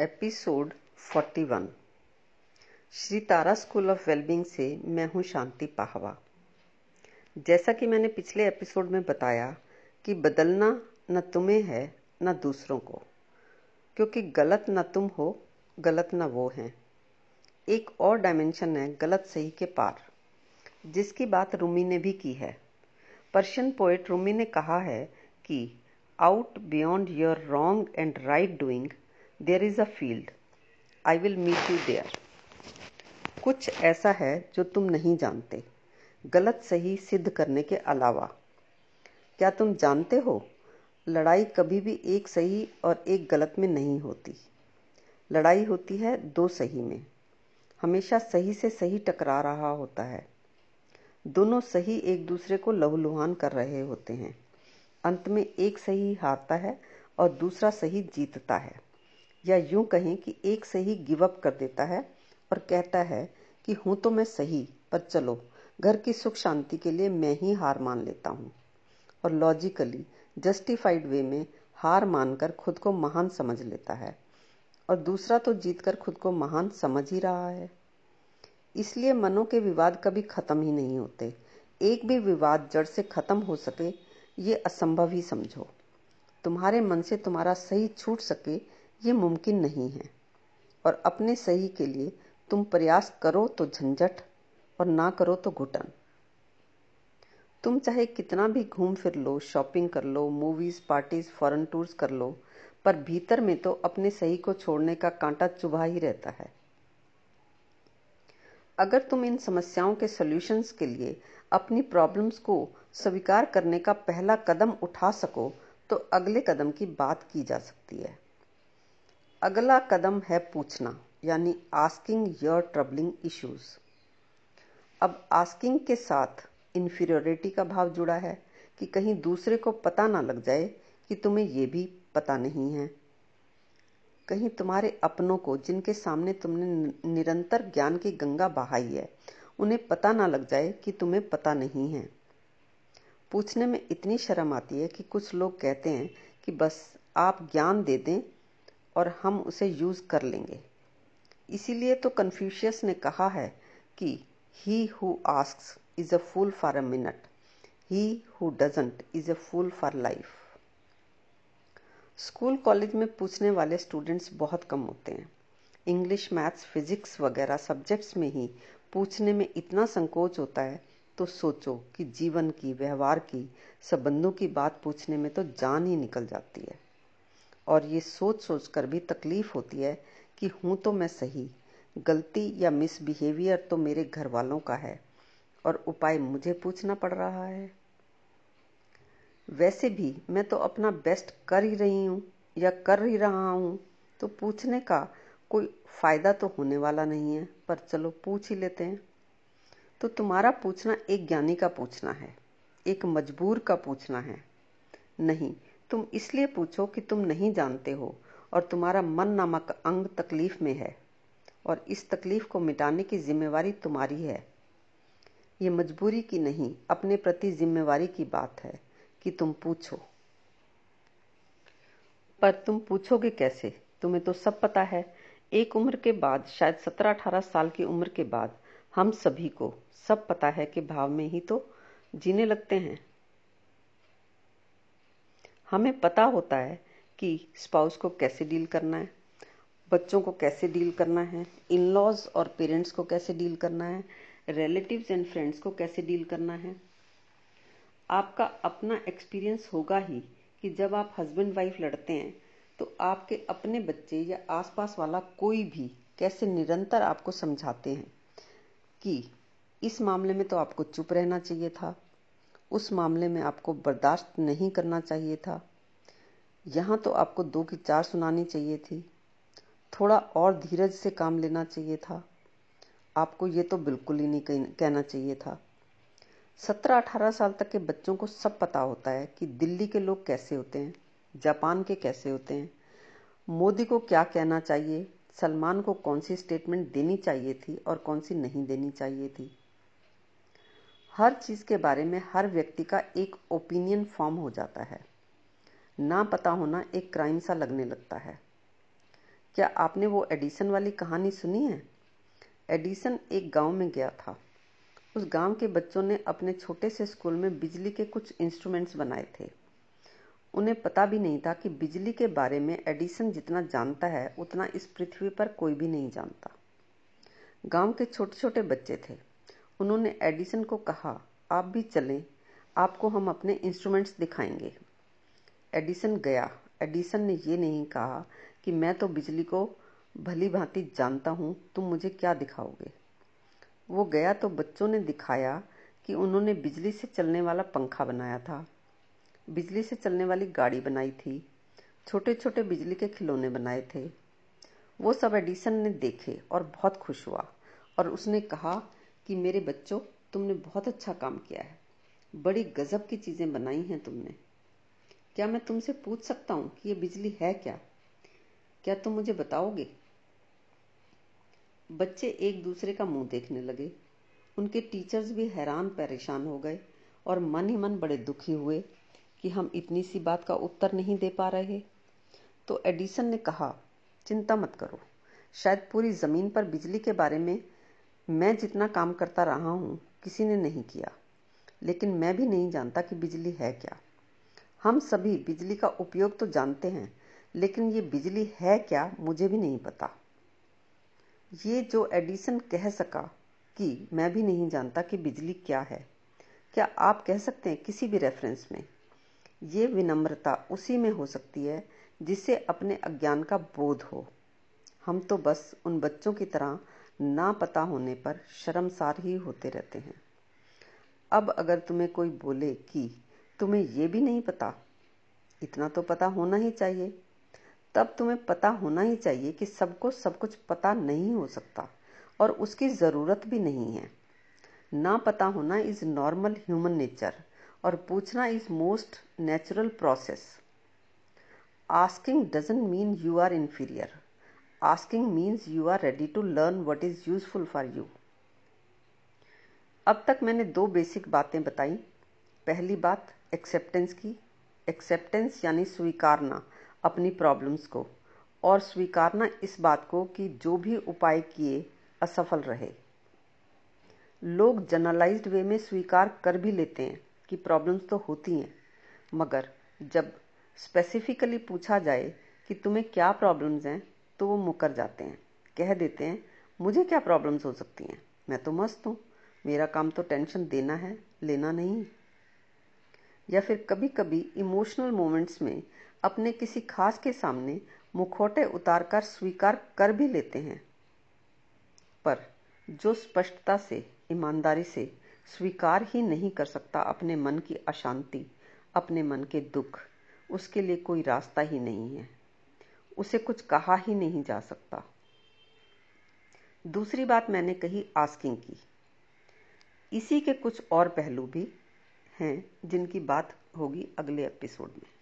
Episode 41 Shri Tara school of wellbeing से मैं हूँ शांति पाहवा। जैसा कि मैंने पिछले एपिसोड में बताया कि बदलना न तुम्हें है, न दूसरों को। क्योंकि गलत न तुम हो, गलत न वो हैं। एक और डायमेंशन है गलत सही के पार, जिसकी बात रूमी ने भी की है। पर्शियन पोएट रूमी ने कहा है कि out beyond your wrong and right doing there is a field I will meet you there कुछ ऐसा है जो तुम नहीं जानते। गलत सही सिद्ध करने के अलावा। क्या तुम जानते हो, लड़ाई कभी भी एक सही और एक गलत में नहीं होती। लड़ाई होती है दो सही में। हमेशा सही से सही टकरा रहा होता है। दोनों सही एक दूसरे को लहूलुहान कर रहे होते हैं। अंत में एक सही हारता है और दूसरा सही जीतता है। या यूँ कहें कि एक सही गिव अप कर देता है और कहता है कि हूँ तो मैं सही, पर चलो, घर की सुख शांति के लिए मैं ही हार मान लेता हूँ। और लॉजिकली जस्टिफाइड वे में हार मानकर खुद को महान समझ लेता है। और दूसरा तो जीतकर खुद को महान समझ ही रहा है। इसलिए मनों के विवाद कभी खत्म ही नहीं होते। एक भी विवाद जड़ से खत्म हो सके, ये असंभव ही समझो। तुम्हारे मन से तुम्हारा सही छूट सके ये मुमकिन नहीं है। और अपने सही के लिए तुम प्रयास करो तो झंझट और ना करो तो घुटन। तुम चाहे कितना भी घूम फिर लो, शॉपिंग कर लो मूवीज़ पार्टीज़ फॉरेन टूर्स कर लो, पर भीतर में तो अपने सही को छोड़ने का कांटा चुभा ही रहता है। अगर तुम इन समस्याओं के सॉल्यूशंस के लिए अपनी प्रॉब्लम्स को स्वीकार करने का पहला कदम उठा सको तो अगले कदम की बात की जा सकती है। अगला कदम है पूछना, यानी आस्किंग योर ट्रबलिंग इश्यूज़ अब आस्किंग के साथ इन्फीरियोरिटी का भाव जुड़ा है कि कहीं दूसरे को पता ना लग जाए कि तुम्हें ये भी पता नहीं है। कहीं तुम्हारे अपनों को, जिनके सामने तुमने निरंतर ज्ञान की गंगा बहाई है, उन्हें पता ना लग जाए कि तुम्हें पता नहीं है। पूछने में इतनी शर्म आती है कि कुछ लोग कहते हैं कि बस आप ज्ञान दे दें और हम उसे यूज़ कर लेंगे। इसीलिए तो कन्फ्यूशियस ने कहा है कि he who asks is a fool for a minute he who doesn't is a fool for life school college में पूछने वाले स्टूडेंट्स बहुत कम होते हैं। इंग्लिश मैथ्स फिजिक्स वगैरह सब्जेक्ट्स में ही पूछने में इतना संकोच होता है तो सोचो कि जीवन की, व्यवहार की, संबंधों की बात पूछने में तो जान ही निकल जाती है। और ये सोच सोच कर भी तकलीफ़ होती है कि हूँ तो मैं सही, गलती या मिसबिहेवियर तो मेरे घर वालों का है और उपाय मुझे पूछना पड़ रहा है। वैसे भी मैं तो अपना बेस्ट कर ही रही हूँ या कर ही रहा हूँ तो पूछने का कोई फ़ायदा तो होने वाला नहीं है, पर चलो पूछ ही लेते हैं। तो तुम्हारा पूछना एक ज्ञानी का पूछना है, एक मजबूर का पूछना है। नहीं तुम इसलिए पूछो कि तुम नहीं जानते हो और तुम्हारा मन नामक अंग तकलीफ़ में है और इस तकलीफ़ को मिटाने की जिम्मेवारी तुम्हारी है। ये मजबूरी की नहीं, अपने प्रति जिम्मेवारी की बात है कि तुम पूछो। पर तुम पूछोगे कैसे? तुम्हें तो सब पता है। एक उम्र के बाद, शायद सत्रह अठारह साल की उम्र के बाद, हम सभी को सब पता है कि भाव में ही तो जीने लगते हैं। हमें पता होता है कि स्पाउस को कैसे डील करना है, बच्चों को कैसे डील करना है इन लॉज और पेरेंट्स को कैसे डील करना है रिलेटिव्स एंड फ्रेंड्स को कैसे डील करना है। आपका अपना एक्सपीरियंस होगा ही कि जब आप हस्बैंड वाइफ लड़ते हैं तो आपके अपने बच्चे या आसपास वाला कोई भी कैसे निरंतर आपको समझाते हैं कि इस मामले में तो आपको चुप रहना चाहिए था उस मामले में आपको बर्दाश्त नहीं करना चाहिए था। यहाँ तो आपको दो की चार सुनानी चाहिए थी। थोड़ा और धीरज से काम लेना चाहिए था। आपको ये तो बिल्कुल ही नहीं कहना चाहिए था। सत्रह अठारह साल तक के बच्चों को सब पता होता है कि दिल्ली के लोग कैसे होते हैं, जापान के कैसे होते हैं। मोदी को क्या कहना चाहिए, सलमान को कौन सी स्टेटमेंट देनी चाहिए थी और कौन सी नहीं देनी चाहिए थी। हर चीज़ के बारे में हर व्यक्ति का एक ओपिनियन फॉर्म हो जाता है। ना पता होना एक क्राइम सा लगने लगता है। क्या आपने वो एडिसन वाली कहानी सुनी है? एडिसन एक गाँव में गया था। उस गाँव के बच्चों ने अपने छोटे से स्कूल में बिजली के कुछ इंस्ट्रूमेंट्स बनाए थे। उन्हें पता भी नहीं था कि बिजली के बारे में एडिसन जितना जानता है, उतना इस पृथ्वी पर कोई भी नहीं जानता। गाँव के छोटे छोटे बच्चे थे। उन्होंने एडिसन को कहा, आप भी चलें, आपको हम अपने इंस्ट्रूमेंट्स दिखाएँगे। एडिसन गया। एडिसन ने ये नहीं कहा कि मैं तो बिजली को भली भांति जानता हूँ, तुम मुझे क्या दिखाओगे? वो गया तो बच्चों ने दिखाया कि उन्होंने बिजली से चलने वाला पंखा बनाया था। बिजली से चलने वाली गाड़ी बनाई थी। छोटे छोटे बिजली के खिलौने बनाए थे। वो सब एडिसन ने देखे और बहुत खुश हुआ और उसने कहा कि मेरे बच्चों, तुमने बहुत अच्छा काम किया है। बड़ी गजब की चीज़ें बनाई हैं तुमने। क्या मैं तुमसे पूछ सकता हूँ कि ये बिजली है क्या? क्या तुम मुझे बताओगे? बच्चे एक दूसरे का मुँह देखने लगे। उनके टीचर्स भी हैरान, परेशान हो गए और मन ही मन बड़े दुखी हुए कि हम इतनी सी बात का उत्तर नहीं दे पा रहे। तो एडिसन ने कहा, चिंता मत करो। शायद पूरी ज़मीन पर बिजली के बारे में मैं जितना काम करता रहा हूँ, किसी ने नहीं किया। लेकिन मैं भी नहीं जानता कि बिजली है क्या। हम सभी बिजली का उपयोग तो जानते हैं, लेकिन ये बिजली है क्या, मुझे भी नहीं पता। ये जो एडिसन कह सका कि मैं भी नहीं जानता कि बिजली क्या है, क्या आप कह सकते हैं किसी भी रेफरेंस में? ये विनम्रता उसी में हो सकती है जिससे अपने अज्ञान का बोध हो। हम तो बस उन बच्चों की तरह ना पता होने पर शर्मसार ही होते रहते हैं। अब अगर तुम्हें कोई बोले कि तुम्हें ये भी नहीं पता, इतना तो पता होना ही चाहिए। तब तुम्हें पता होना ही चाहिए कि सबको सब कुछ पता नहीं हो सकता और उसकी ज़रूरत भी नहीं है। ना पता होना इज़ नॉर्मल ह्यूमन नेचर और पूछना is most natural process. Asking doesn't mean you are inferior asking means you are ready to learn what is useful for you अब तक मैंने दो बेसिक बातें बताई। पहली बात एक्सेप्टेंस की। एक्सेप्टेंस यानी स्वीकारना अपनी प्रॉब्लम्स को। और स्वीकारना इस बात को कि जो भी उपाय किए, असफल रहे। लोग जनरलाइज्ड वे में स्वीकार कर भी लेते हैं कि प्रॉब्लम्स तो होती हैं। मगर जब स्पेसिफिकली पूछा जाए कि तुम्हें क्या प्रॉब्लम्स हैं तो वो मुकर जाते हैं, कह देते हैं, मुझे क्या प्रॉब्लम्स हो सकती हैं? मैं तो मस्त हूँ। मेरा काम तो टेंशन देना है, लेना नहीं। या फिर कभी कभी इमोशनल मोमेंट्स में अपने किसी खास के सामने मुखौटे उतारकर स्वीकार कर भी लेते हैं। पर जो स्पष्टता से, ईमानदारी से स्वीकार ही नहीं कर सकता अपने मन की अशांति, अपने मन के दुख, उसके लिए कोई रास्ता ही नहीं है। उसे कुछ कहा ही नहीं जा सकता। दूसरी बात मैंने कही आस्किंग की। इसी के कुछ और पहलू भी हैं जिनकी बात होगी अगले एपिसोड में।